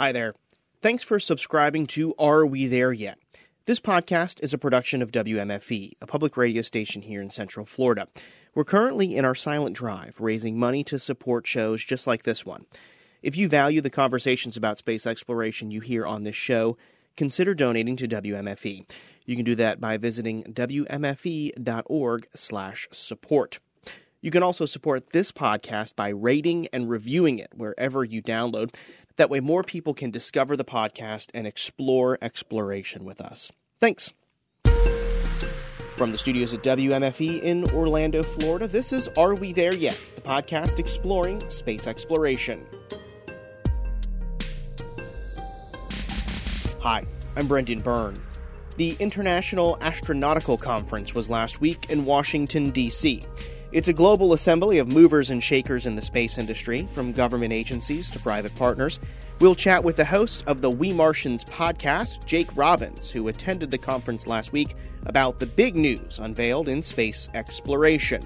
Hi there. Thanks for subscribing to Are We There Yet? This podcast is a production of WMFE, a public radio station here in Central Florida. We're currently in our silent drive, raising money to support shows just like this one. If you value the conversations about space exploration you hear on this show, consider donating to WMFE. You can do that by visiting wmfe.org/support. You can also support this podcast by rating and reviewing it wherever you download. That way, more people can discover the podcast and explore exploration with us. Thanks. From the studios at WMFE in Orlando, Florida, this is Are We There Yet? The podcast exploring space exploration. Hi, I'm Brendan Byrne. The International Astronautical Conference was last week in Washington, D.C. It's a global assembly of movers and shakers in the space industry, from government agencies to private partners. We'll chat with the host of the We Martians podcast, Jake Robins, who attended the conference last week about the big news unveiled in space exploration.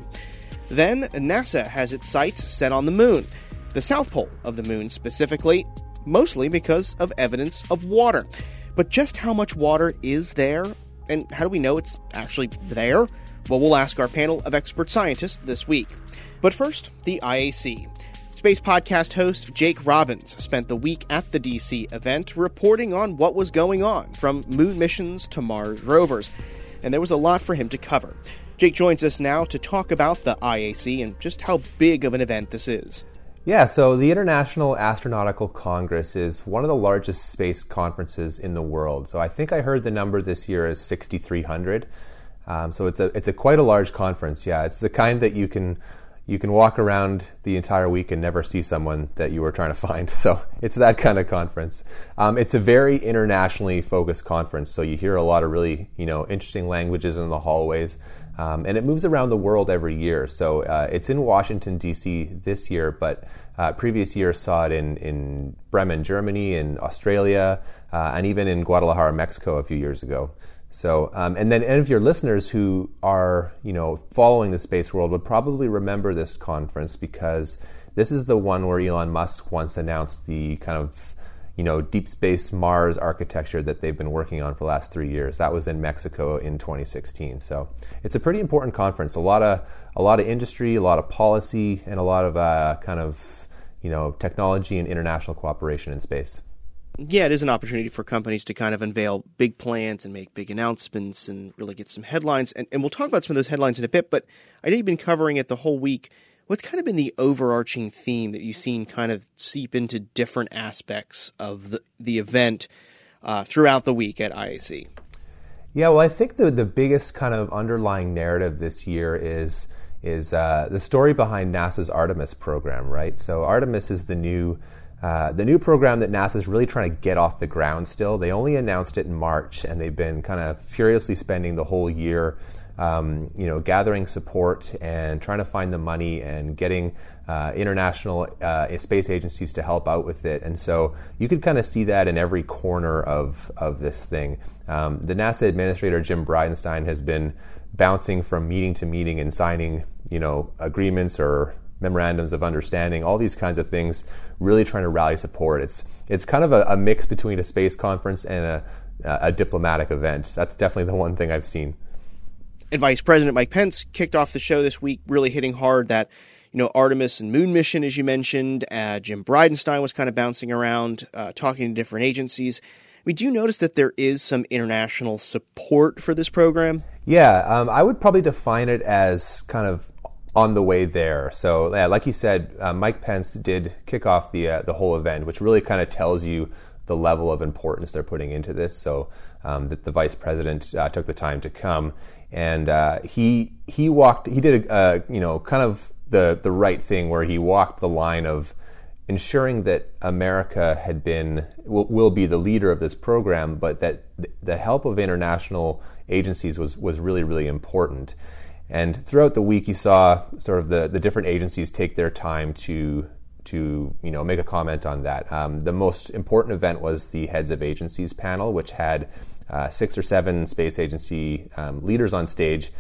Then, NASA has its sights set on the moon, the south pole of the moon specifically, mostly because of evidence of water. But just how much water is there, and how do we know it's actually there? Well, we'll ask our panel of expert scientists this week. But first, the IAC. Space podcast host Jake Robins spent the week at the DC event reporting on what was going on, from moon missions to Mars rovers. And there was a lot for him to cover. Jake joins us now to talk about the IAC and just how big of an event this is. Yeah, so the International Astronautical Congress is one of the largest space conferences in the world. So I think I heard the number this year is 6,300. Um, so it's a it's a quite a large conference. Yeah, it's the kind that you can you can walk around the entire week and never see someone that you were trying to find. So it's that kind of conference. Um, it's a very internationally focused conference. So you hear a lot of really you know interesting languages in the hallways. Um, and it moves around the world every year. So uh, it's in Washington, D.C. this year, but uh, previous years saw it in, in Bremen, Germany, in Australia, uh, and even in Guadalajara, Mexico a few years ago. So, um, and then any of your listeners who are, you know, following the space world would probably remember this conference because this is the one where Elon Musk once announced the kind of, you know, deep space Mars architecture that they've been working on for the last three years. That was in Mexico in 2016. So it's a pretty important conference. A lot of a lot of industry, a lot of policy, and a lot of uh, kind of, you know, technology and international cooperation in space yeah, it is an opportunity for companies to kind of unveil big plans and make big announcements and really get some headlines. And, and we'll talk about some of those headlines in a bit, but I know you've been covering it the whole week. What's kind of been the overarching theme that you've seen kind of seep into different aspects of the, the event uh, throughout the week at IAC? Yeah, well, I think the, the biggest kind of underlying narrative this year is is uh, the story behind NASA's Artemis program, right? So Artemis is the new uh, the new program that NASA is really trying to get off the ground still. They only announced it in March, and they've been kind of furiously spending the whole year, um, you know, gathering support and trying to find the money and getting uh, international uh, space agencies to help out with it. And so you could kind of see that in every corner of of this thing. Um, the NASA administrator Jim Bridenstine has been bouncing from meeting to meeting and signing, you know, agreements or memorandums of understanding, all these kinds of things, really trying to rally support. It's it's kind of a, a mix between a space conference and a, a diplomatic event. That's definitely the one thing I've seen. And Vice President Mike Pence kicked off the show this week, really hitting hard that you know Artemis and Moon mission, as you mentioned. Uh, Jim Bridenstine was kind of bouncing around, uh, talking to different agencies. We do notice that there is some international support for this program? Yeah, um, I would probably define it as kind of on the way there. So, yeah, like you said, uh, Mike Pence did kick off the uh, the whole event, which really kind of tells you the level of importance they're putting into this. So, um, that the vice president uh, took the time to come, and uh, he he walked. He did a you know kind of the the right thing where he walked the line of ensuring that America had been will, will be the leader of this program, but that the help of international agencies was was really really important. And throughout the week, you saw sort of the, the different agencies take their time to to you know make a comment on that. Um, the most important event was the heads of agencies panel, which had uh, six or seven space agency um, leaders on stage,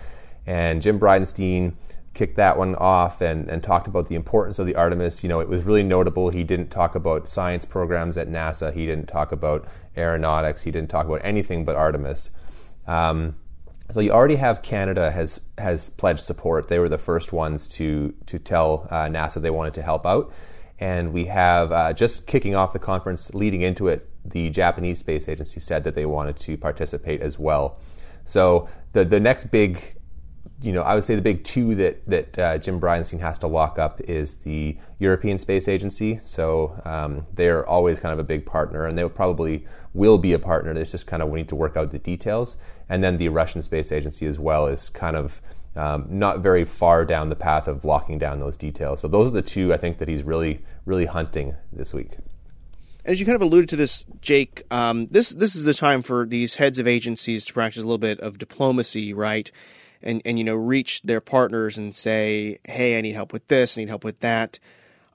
and Jim Bridenstine kicked that one off and, and talked about the importance of the Artemis. You know, it was really notable. He didn't talk about science programs at NASA. He didn't talk about aeronautics. He didn't talk about anything but Artemis. Um, so you already have Canada has has pledged support. They were the first ones to to tell uh, NASA they wanted to help out, and we have uh, just kicking off the conference. Leading into it, the Japanese Space Agency said that they wanted to participate as well. So the the next big you know, I would say the big two that that uh, Jim Bridenstine has to lock up is the European Space Agency. So um, they're always kind of a big partner, and they probably will be a partner. It's just kind of we need to work out the details. And then the Russian Space Agency as well is kind of um, not very far down the path of locking down those details. So those are the two I think that he's really really hunting this week. As you kind of alluded to this, Jake, um, this this is the time for these heads of agencies to practice a little bit of diplomacy, right? And, and you know reach their partners and say, hey, I need help with this, I need help with that.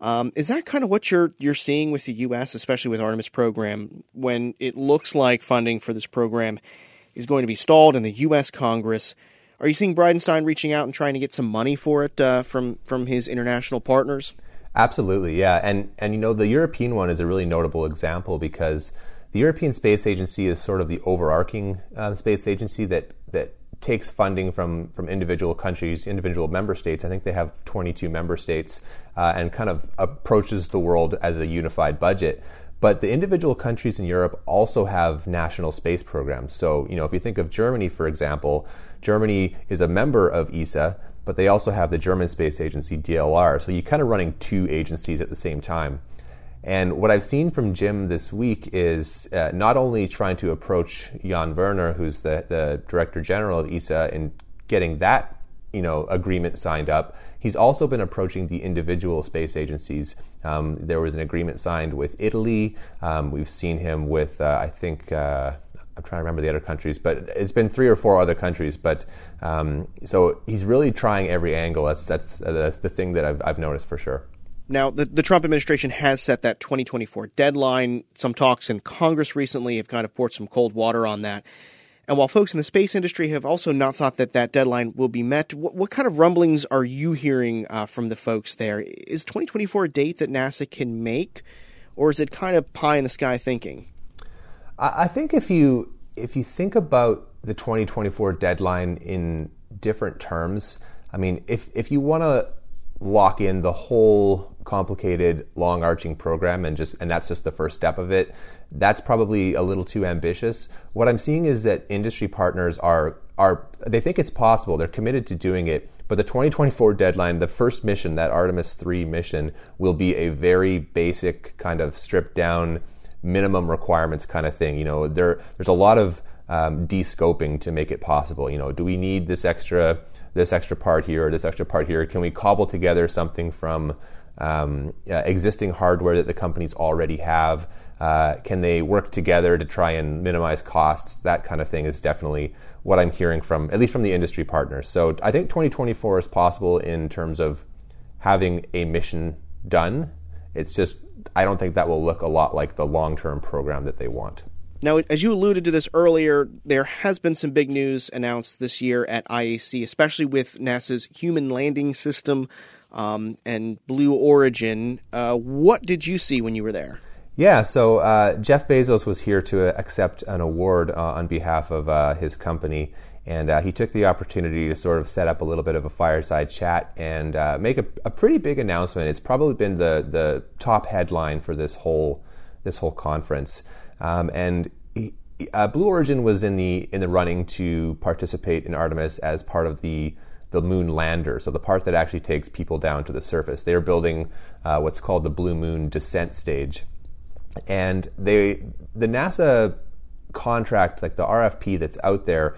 Um, is that kind of what you're you're seeing with the U.S., especially with Artemis program, when it looks like funding for this program is going to be stalled in the U.S. Congress? Are you seeing Bridenstine reaching out and trying to get some money for it uh, from from his international partners? Absolutely, yeah, and and you know the European one is a really notable example because the European Space Agency is sort of the overarching uh, space agency that that takes funding from from individual countries, individual member states. I think they have 22 member states, uh, and kind of approaches the world as a unified budget. But the individual countries in Europe also have national space programs. So, you know, if you think of Germany, for example, Germany is a member of ESA, but they also have the German Space Agency, DLR. So you're kind of running two agencies at the same time. And what I've seen from Jim this week is uh, not only trying to approach Jan Werner, who's the, the director general of ESA, and getting that you know agreement signed up. He's also been approaching the individual space agencies. Um, there was an agreement signed with Italy. Um, we've seen him with uh, I think. Uh, I'm trying to remember the other countries, but it's been three or four other countries. But um, so he's really trying every angle. That's that's the, the thing that I've, I've noticed for sure. Now, the, the Trump administration has set that 2024 deadline. Some talks in Congress recently have kind of poured some cold water on that. And while folks in the space industry have also not thought that that deadline will be met, what, what kind of rumblings are you hearing uh, from the folks there? Is 2024 a date that NASA can make, or is it kind of pie in the sky thinking? I think if you if you think about the 2024 deadline in different terms, I mean, if if you want to lock in the whole complicated long arching program and just and that's just the first step of it that's probably a little too ambitious what i'm seeing is that industry partners are are they think it's possible they're committed to doing it but the 2024 deadline the first mission that artemis 3 mission will be a very basic kind of stripped down minimum requirements kind of thing you know there there's a lot of um, de-scoping to make it possible you know do we need this extra this extra part here or this extra part here? Can we cobble together something from um, uh, existing hardware that the companies already have? Uh, can they work together to try and minimize costs? That kind of thing is definitely what I'm hearing from, at least from the industry partners. So I think 2024 is possible in terms of having a mission done. It's just, I don't think that will look a lot like the long term program that they want. Now, as you alluded to this earlier, there has been some big news announced this year at IAC, especially with NASA's Human Landing System um, and Blue Origin. Uh, what did you see when you were there? Yeah, so uh, Jeff Bezos was here to accept an award uh, on behalf of uh, his company, and uh, he took the opportunity to sort of set up a little bit of a fireside chat and uh, make a, a, pretty big announcement. It's probably been the the top headline for this whole this whole conference. Um, and he, Blue Origin was in the in the running to participate in Artemis as part of the the moon lander, so the part that actually takes people down to the surface. They are building uh, what's called the Blue Moon descent stage, and they the NASA contract, like the RFP that's out there,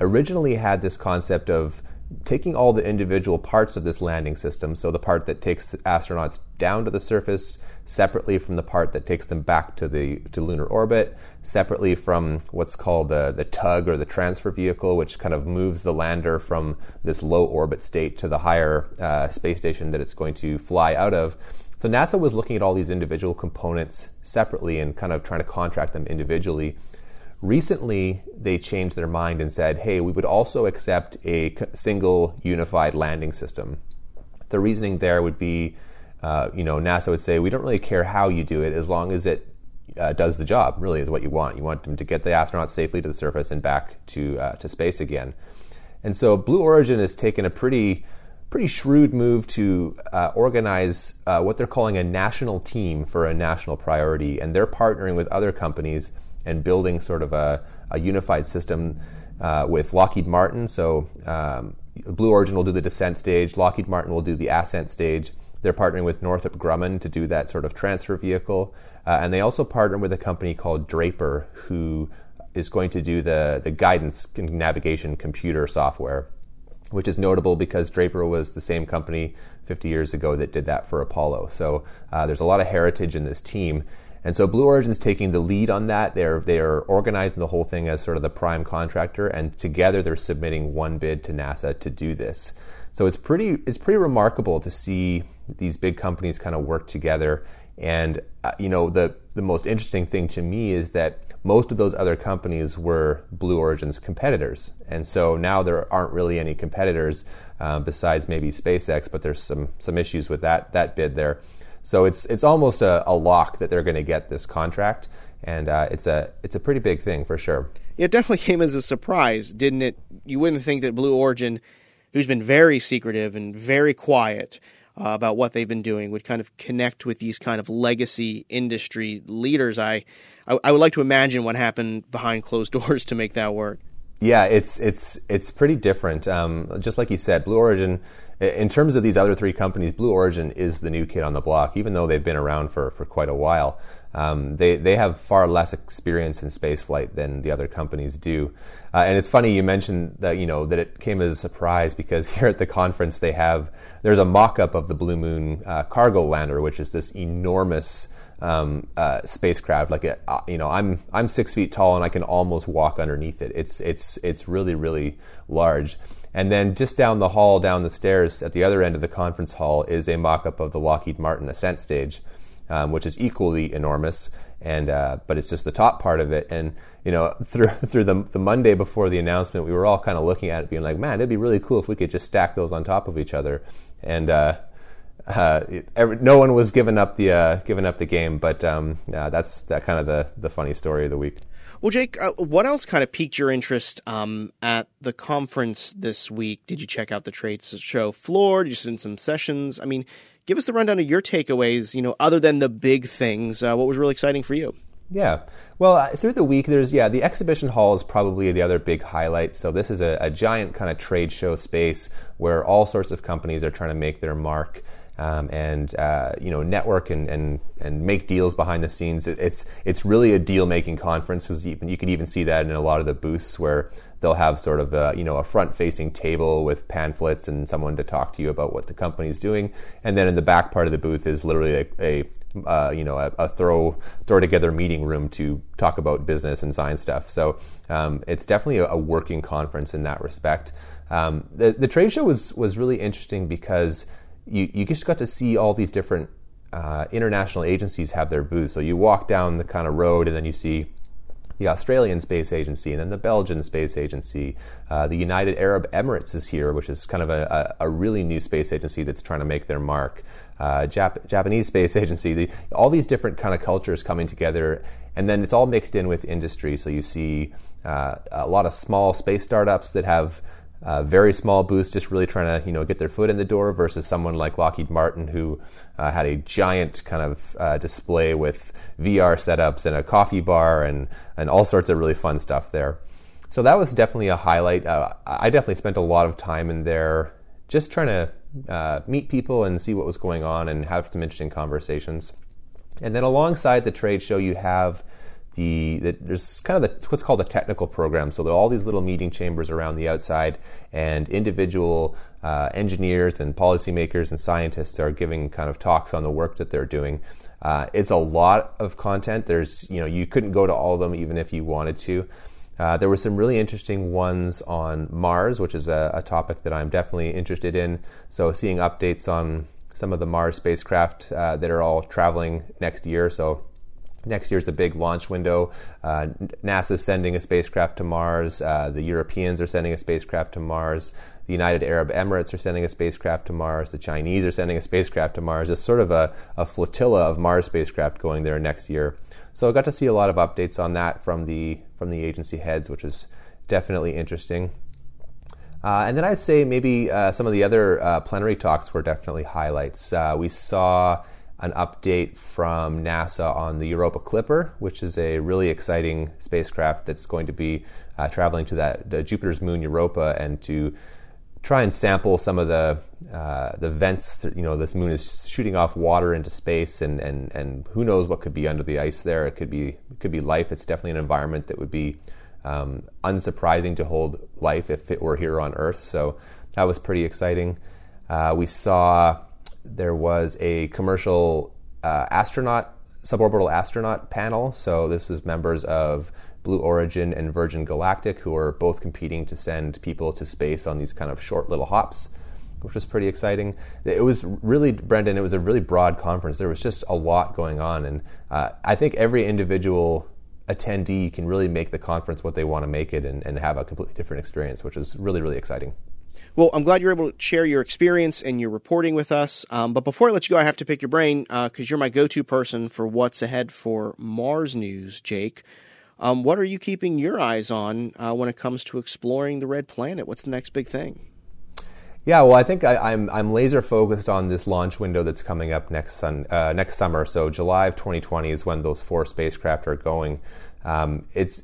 originally had this concept of taking all the individual parts of this landing system, so the part that takes astronauts down to the surface, separately from the part that takes them back to the to lunar orbit, separately from what's called the, the tug or the transfer vehicle, which kind of moves the lander from this low orbit state to the higher uh, space station that it's going to fly out of. So NASA was looking at all these individual components separately and kind of trying to contract them individually. Recently, they changed their mind and said, hey, we would also accept a single unified landing system. the reasoning there would be, uh, you know, NASA would say we don't really care how you do it as long as it uh, does the job. Really, is what you want. You want them to get the astronauts safely to the surface and back to uh, to space again. And so, Blue Origin has taken a pretty pretty shrewd move to uh, organize uh, what they're calling a national team for a national priority, and they're partnering with other companies and building sort of a, a unified system uh, with Lockheed Martin. So um, Blue Origin will do the descent stage, Lockheed Martin will do the ascent stage. They're partnering with Northrop Grumman to do that sort of transfer vehicle. Uh, and they also partner with a company called Draper, who is going to do the, the guidance navigation computer software, which is notable because Draper was the same company 50 years ago that did that for Apollo. So uh, there's a lot of heritage in this team. And so Blue Origin's taking the lead on that. They're they're organizing the whole thing as sort of the prime contractor, and together they're submitting one bid to NASA to do this. So it's pretty it's pretty remarkable to see these big companies kind of work together. And uh, you know the the most interesting thing to me is that most of those other companies were Blue Origin's competitors, and so now there aren't really any competitors uh, besides maybe SpaceX. But there's some some issues with that that bid there. So it's it's almost a, a lock that they're going to get this contract, and uh, it's a it's a pretty big thing for sure. It definitely came as a surprise, didn't it? You wouldn't think that Blue Origin, who's been very secretive and very quiet uh, about what they've been doing, would kind of connect with these kind of legacy industry leaders. I, I, I would like to imagine what happened behind closed doors to make that work. Yeah, it's it's it's pretty different. Um, just like you said, Blue Origin in terms of these other three companies, Blue Origin is the new kid on the block, even though they've been around for, for quite a while. Um, they, they have far less experience in spaceflight than the other companies do. Uh, and it's funny you mentioned that, you know, that it came as a surprise because here at the conference they have, there's a mock-up of the Blue Moon uh, cargo lander, which is this enormous um, uh, spacecraft. Like, a, uh, you know, I'm, I'm six feet tall and I can almost walk underneath it. It's, it's, it's really, really large. And then just down the hall, down the stairs at the other end of the conference hall, is a mock up of the Lockheed Martin ascent stage, um, which is equally enormous. And uh, but it's just the top part of it. And you know, through through the the Monday before the announcement, we were all kind of looking at it, being like, "Man, it'd be really cool if we could just stack those on top of each other." And uh, uh, every, no one was giving up the uh, giving up the game, but um, that's that kind of the the funny story of the week. Well, Jake, uh, what else kind of piqued your interest um, at the conference this week? Did you check out the trade show floor? Did you sit in some sessions? I mean, give us the rundown of your takeaways. You know, other than the big things, uh, what was really exciting for you? Yeah. Well, uh, through the week, there's, yeah, the exhibition hall is probably the other big highlight. So, this is a, a giant kind of trade show space where all sorts of companies are trying to make their mark um, and uh, you know network and, and and make deals behind the scenes. it's it's really a deal making conference because even you can even see that in a lot of the booths where they'll have sort of a, you know a front facing table with pamphlets and someone to talk to you about what the company is doing, and then in the back part of the booth is literally a, a uh, you know a, a, throw throw together meeting room to talk about business and science stuff. So um, it's definitely a, a, working conference in that respect. Um, the the trade show was was really interesting because you, you just got to see all these different uh, international agencies have their booths. So you walk down the kind of road and then you see the Australian Space Agency and then the Belgian Space Agency. Uh, the United Arab Emirates is here, which is kind of a, a, a really new space agency that's trying to make their mark. Uh, Jap- Japanese Space Agency, the, all these different kind of cultures coming together, and then it's all mixed in with industry. So you see uh, a lot of small space startups that have uh, very small booths, just really trying to you know get their foot in the door, versus someone like Lockheed Martin who uh, had a giant kind of uh, display with VR setups and a coffee bar and and all sorts of really fun stuff there. So that was definitely a highlight. Uh, I definitely spent a lot of time in there, just trying to uh, meet people and see what was going on and have some interesting conversations. And then alongside the trade show, you have the, the, there's kind of the, what's called a technical program. So there are all these little meeting chambers around the outside, and individual uh, engineers and policymakers and scientists are giving kind of talks on the work that they're doing. Uh, it's a lot of content. There's you know you couldn't go to all of them even if you wanted to. Uh, there were some really interesting ones on Mars, which is a, a, topic that I'm definitely interested in. So seeing updates on some of the Mars spacecraft uh, that are all traveling next year. So Next year's a big launch window. Uh, NASA's sending a spacecraft to Mars. Uh, the Europeans are sending a spacecraft to Mars. The United Arab Emirates are sending a spacecraft to Mars. The Chinese are sending a spacecraft to Mars. It's sort of a, a flotilla of Mars spacecraft going there next year. So I got to see a lot of updates on that from the from the agency heads, which is definitely interesting. Uh, and then I'd say maybe uh, some of the other uh, plenary talks were definitely highlights. Uh, we saw an update from NASA on the Europa Clipper, which is a really exciting spacecraft that's going to be uh, traveling to that Jupiter's moon Europa and to try and sample some of the uh, the vents. You know, this moon is shooting off water into space, and, and, and who knows what could be under the ice there. It could be it could be life. It's definitely an environment that would be um, unsurprising to hold life if it were here on Earth. So that was pretty exciting. Uh, we saw there was a commercial uh, astronaut, suborbital astronaut panel. So this was members of Blue Origin and Virgin Galactic, who are both competing to send people to space on these kind of short little hops, which was pretty exciting. It was really, Brendan, it was a really broad conference. There was just a lot going on. And uh, I think every individual attendee can really make the conference what they want to make it and, and have a completely different experience, which is really, really exciting. Well, I'm glad you're able to share your experience and your reporting with us. Um, but before I let you go, I have to pick your brain because uh, you're my go to person for what's ahead for Mars news, Jake. Um, what are you keeping your eyes on uh, when it comes to exploring the red planet? What's the next big thing? Yeah, well, I think I, am I'm, I'm laser focused on this launch window that's coming up next sun, uh, next summer. So July of 2020 is when those four spacecraft are going. Um, it's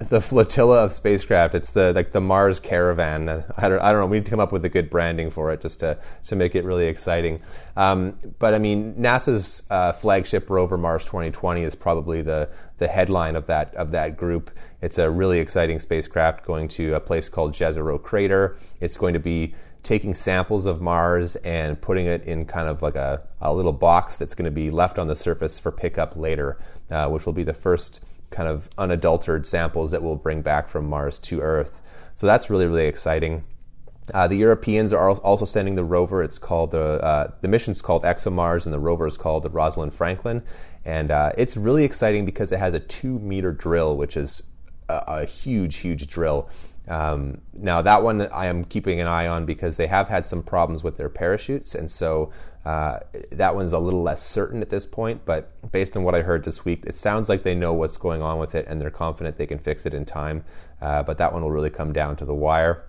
the flotilla of spacecraft. It's the like the Mars caravan. I don't, I don't know. We need to come up with a good branding for it just to to make it really exciting. Um, but I mean, NASA's uh, flagship rover Mars 2020 is probably the the headline of that of that group. It's a really exciting spacecraft going to a place called Jezero Crater. It's going to be taking samples of Mars and putting it in kind of like a, a little box that's going to be left on the surface for pickup later, uh, which will be the first kind of unadulterated samples that we'll bring back from Mars to Earth. So that's really, really exciting. Uh, the Europeans are also sending the rover. It's called the uh, the mission's called ExoMars, and the rover is called the Rosalind Franklin. And uh, it's really exciting because it has a two meter drill, which is a, a huge, huge drill. Um, now that one I am keeping an eye on because they have had some problems with their parachutes, and so uh, that one's a little less certain at this point. But based on what I heard this week, it sounds like they know what's going on with it, and they're confident they can fix it in time. Uh, but that one will really come down to the wire.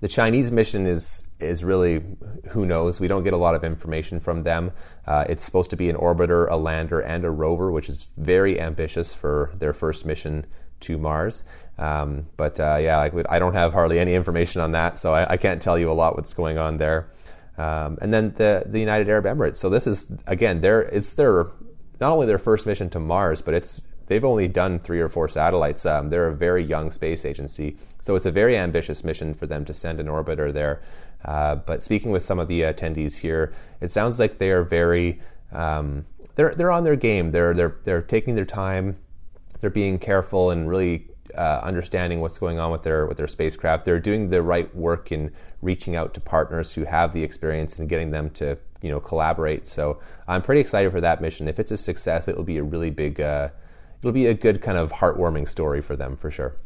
The Chinese mission is is really who knows. We don't get a lot of information from them. Uh, it's supposed to be an orbiter, a lander, and a rover, which is very ambitious for their first mission to Mars. Um, but uh, yeah, like I don't have hardly any information on that, so I, I can't tell you a lot what's going on there. Um, and then the the United Arab Emirates. So this is again their it's their not only their first mission to Mars, but it's they've only done three or four satellites. Um, they're a very young space agency, so it's a very ambitious mission for them to send an orbiter there. Uh, but speaking with some of the attendees here, it sounds like they are very um, they're they're on their game. They're they're they're taking their time. They're being careful and really uh, understanding what's going on with their with their spacecraft. They're doing the right work in reaching out to partners who have the experience and getting them to you know collaborate. So I'm pretty excited for that mission. If it's a success, it will be a really big. Uh, it'll be a good kind of heartwarming story for them for sure.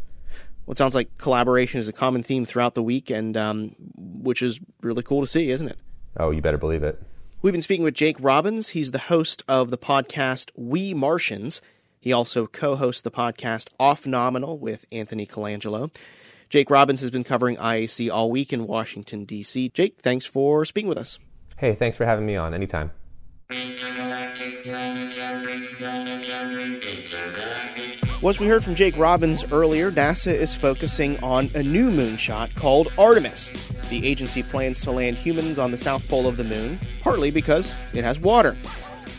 Well, it sounds like collaboration is a common theme throughout the week, and um, which is really cool to see, isn't it? Oh, you better believe it. We've been speaking with Jake Robins. He's the host of the podcast We Martians. He also co hosts the podcast Off Nominal with Anthony Colangelo. Jake Robins has been covering IAC all week in Washington, D.C. Jake, thanks for speaking with us. Hey, thanks for having me on. Anytime. Well, as we heard from Jake Robins earlier, NASA is focusing on a new moonshot called Artemis. The agency plans to land humans on the south pole of the moon, partly because it has water.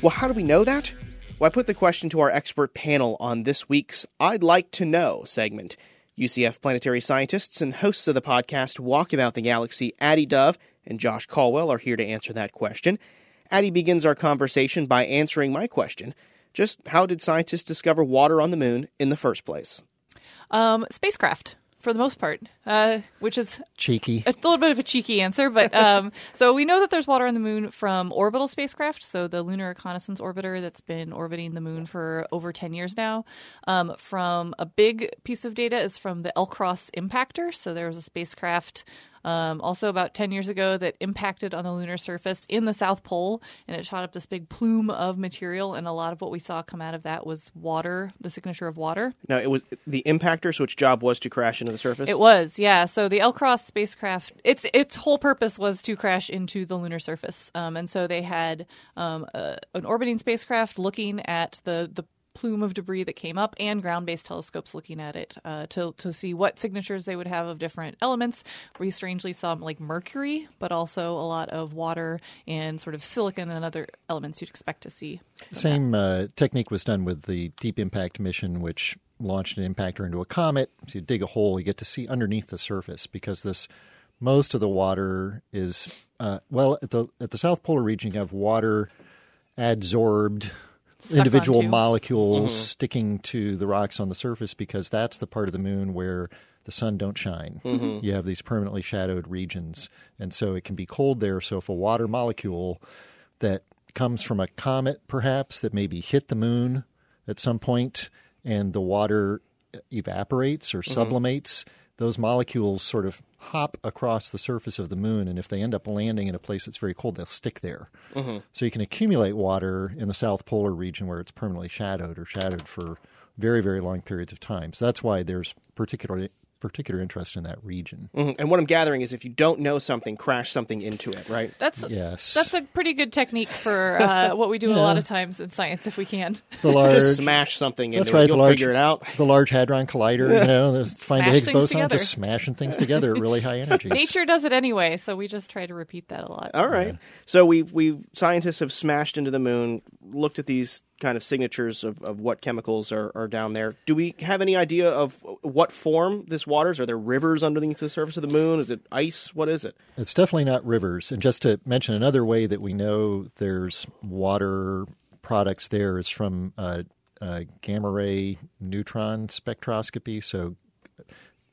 Well, how do we know that? Well, I put the question to our expert panel on this week's I'd Like to Know segment. UCF planetary scientists and hosts of the podcast Walk About the Galaxy, Addie Dove and Josh Colwell, are here to answer that question. Addie begins our conversation by answering my question just how did scientists discover water on the moon in the first place? Um, spacecraft for the most part, uh, which is Cheeky. a little bit of a cheeky answer, but um, so we know that there's water on the moon from orbital spacecraft. So the Lunar Reconnaissance Orbiter that's been orbiting the moon for over 10 years now. Um, from a big piece of data is from the LCROSS impactor. So there was a spacecraft um, also about 10 years ago that impacted on the lunar surface in the South Pole, and it shot up this big plume of material. And a lot of what we saw come out of that was water, the signature of water. Now, it was the impactor, so its job was to crash into the surface? It was, yeah. So the LCROSS spacecraft, its its whole purpose was to crash into the lunar surface, um, and so they had um, a, an orbiting spacecraft looking at the the plume of debris that came up and ground-based telescopes looking at it uh, to to see what signatures they would have of different elements. We strangely saw like mercury, but also a lot of water and sort of silicon and other elements you'd expect to see. Same uh, technique was done with the Deep Impact mission, which launched an impactor into a comet. So you dig a hole, you get to see underneath the surface because this most of the water is uh, well at the at the South Polar region. You have water adsorbed individual molecules mm-hmm. sticking to the rocks on the surface because that's the part of the moon where the sun don't shine. Mm-hmm. You have these permanently shadowed regions, and so it can be cold there. So if a water molecule that comes from a comet, perhaps that maybe hit the moon at some point, and the water evaporates or mm-hmm. sublimates, those molecules sort of hop across the surface of the moon, and if they end up landing in a place that's very cold, they'll stick there. Mm-hmm. So you can accumulate water in the south polar region where it's permanently shadowed or shadowed for very, very long periods of time. So that's why there's particularly particular interest in that region. Mhm. And what I'm gathering is if you don't know something, crash something into it, right? That's Yes. that's a pretty good technique for uh, what we do a lot of times in science, if we can. The large, Just smash something into That's it. You'll the large, figure it out. The Large Hadron Collider, you know, there's find a Smash Higgs things boson, together. just smashing things together at really high energies. Nature does it anyway, so we just try to repeat that a lot. All right. So we've we've scientists have smashed into the moon, looked at these kind of signatures of, of what chemicals are, are down there. Do we have any idea of what form this water's? Are there rivers underneath the surface of the moon? Is it ice? What is it? It's definitely not rivers. And just to mention another way that we know there's water products there is from uh, uh, gamma ray neutron spectroscopy. So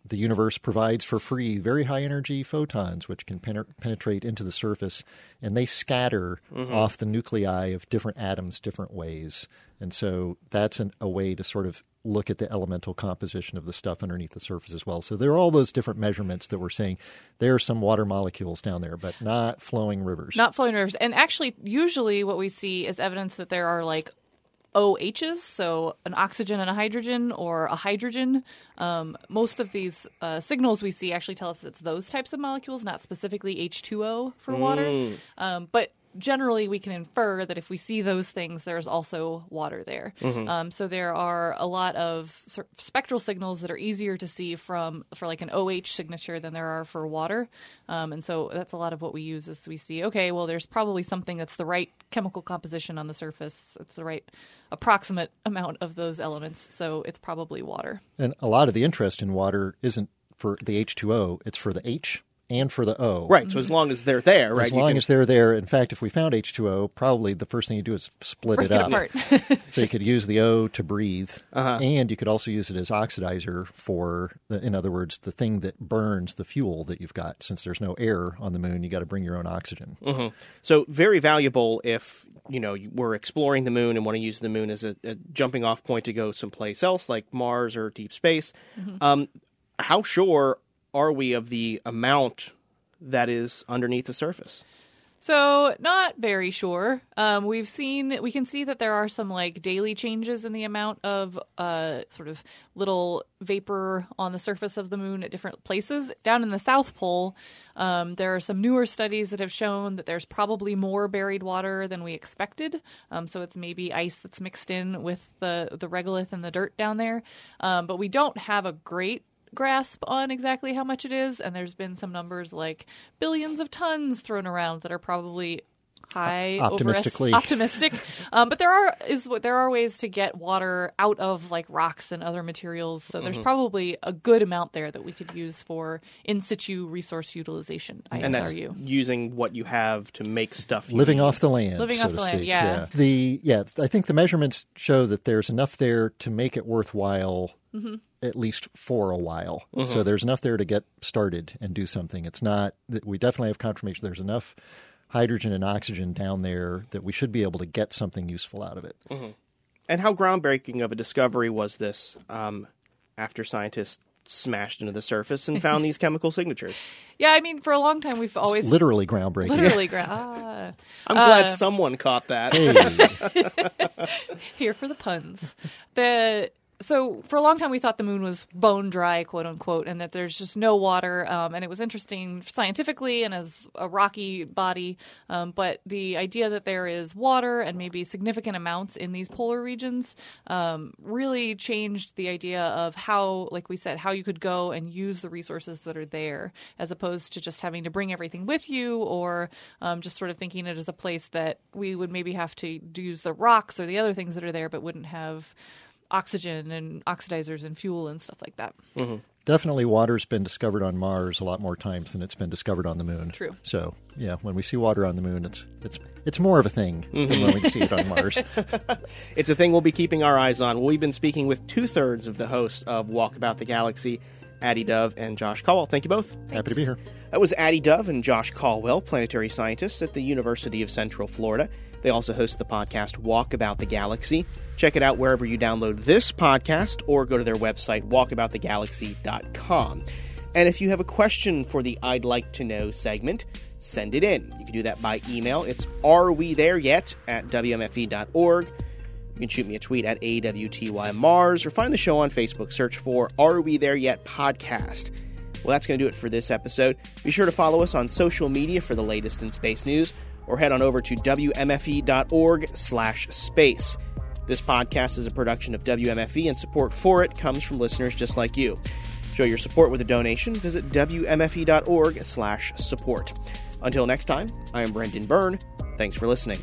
the universe provides for free very high energy photons, which can penetrate into the surface, and they scatter off the nuclei of different atoms different ways. And so that's an, a way to sort of look at the elemental composition of the stuff underneath the surface as well. So there are all those different measurements that we're saying there are some water molecules down there, but not flowing rivers. Not flowing rivers. And actually, usually what we see is evidence that there are like OHs, so an oxygen and a hydrogen, or a hydrogen. Um, most of these uh, signals we see actually tell us it's those types of molecules, not specifically H2O for water. Um, but generally, we can infer that if we see those things, there's also water there. Um, so there are a lot of sort of spectral signals that are easier to see from for like an OH signature than there are for water. Um, and so that's a lot of what we use is we see, okay, well, there's probably something that's the right chemical composition on the surface. It's the right approximate amount of those elements. So it's probably water. And a lot of the interest in water isn't for the H2O, it's for the H and for the O. Right. So as long as they're there, right? As long can- as they're there. In fact, if we found H2O, probably the first thing you do is split Break it it up. apart. so you could use the O to breathe, Uh-huh. and you could also use it as oxidizer for, the, in other words, the thing that burns the fuel that you've got. Since there's no air on the moon, you got to bring your own oxygen. So very valuable if you know we're exploring the moon and want to use the moon as a, a jumping off point to go someplace else like Mars or deep space. Um, how sure are we of the amount that is underneath the surface? So, not very sure. Um, we've seen, we can see that there are some like daily changes in the amount of uh, sort of little vapor on the surface of the moon at different places. Down in the South Pole, um, there are some newer studies that have shown that there's probably more buried water than we expected. Um, so, it's maybe ice that's mixed in with the, the regolith and the dirt down there. Um, but we don't have a great grasp on exactly how much it is and there's been some numbers like billions of tons thrown around that are probably high Optimistically. overest- optimistic. Um, but there are is what there are ways to get water out of like rocks and other materials. So Mm-hmm. there's probably a good amount there that we could use for in situ resource utilization. and that's ISRU. using what you have to make stuff. living need. off the land, Living so off to the land, speak. yeah. The yeah, I think the measurements show that there's enough there to make it worthwhile, Mm-hmm. at least for a while. So there's enough there to get started and do something. It's not that we definitely have confirmation. There's enough hydrogen and oxygen down there that we should be able to get something useful out of it. And how groundbreaking of a discovery was this? Um, after scientists smashed into the surface and found these chemical signatures. Yeah, I mean, for a long time we've always Literally groundbreaking. literally gra- ah, I'm glad someone caught that. Hey, here for the puns. The so for a long time we thought the moon was bone dry, quote unquote, and that there's just no water. Um, and it was interesting scientifically and as a rocky body. Um, but the idea that there is water and maybe significant amounts in these polar regions um, really changed the idea of how, like we said, how you could go and use the resources that are there, as opposed to just having to bring everything with you or um, just sort of thinking it as a place that we would maybe have to use the rocks or the other things that are there, but wouldn't have oxygen and oxidizers and fuel and stuff like that. Mm-hmm. definitely water's been discovered on Mars a lot more times than it's been discovered on the moon. True. So yeah, when we see water on the moon, it's it's it's more of a thing than mm-hmm. when we see it on Mars. It's a thing we'll be keeping our eyes on. We've been speaking with two thirds of the hosts of Walk About the Galaxy, Addie Dove and Josh Colwell. Thank you both. Happy to be here. That was Addie Dove and Josh Colwell, planetary scientists at the University of Central Florida. They also host the podcast Walk About the Galaxy. Check it out wherever you download this podcast or go to their website, walkaboutthegalaxy.com. And if you have a question for the I'd Like to Know segment, send it in. You can do that by email. It's are we there yet at wmfe.org. You can shoot me a tweet at AWTYMars or find the show on Facebook. Search for Are We There Yet podcast. Well, that's going to do it for this episode. Be sure to follow us on social media for the latest in space news or head on over to wmfe.org slash space. This podcast is a production of WMFE and support for it comes from listeners just like you. Show your support with a donation. Visit wmfe.org slash support. Until next time, I am Brendan Byrne. Thanks for listening.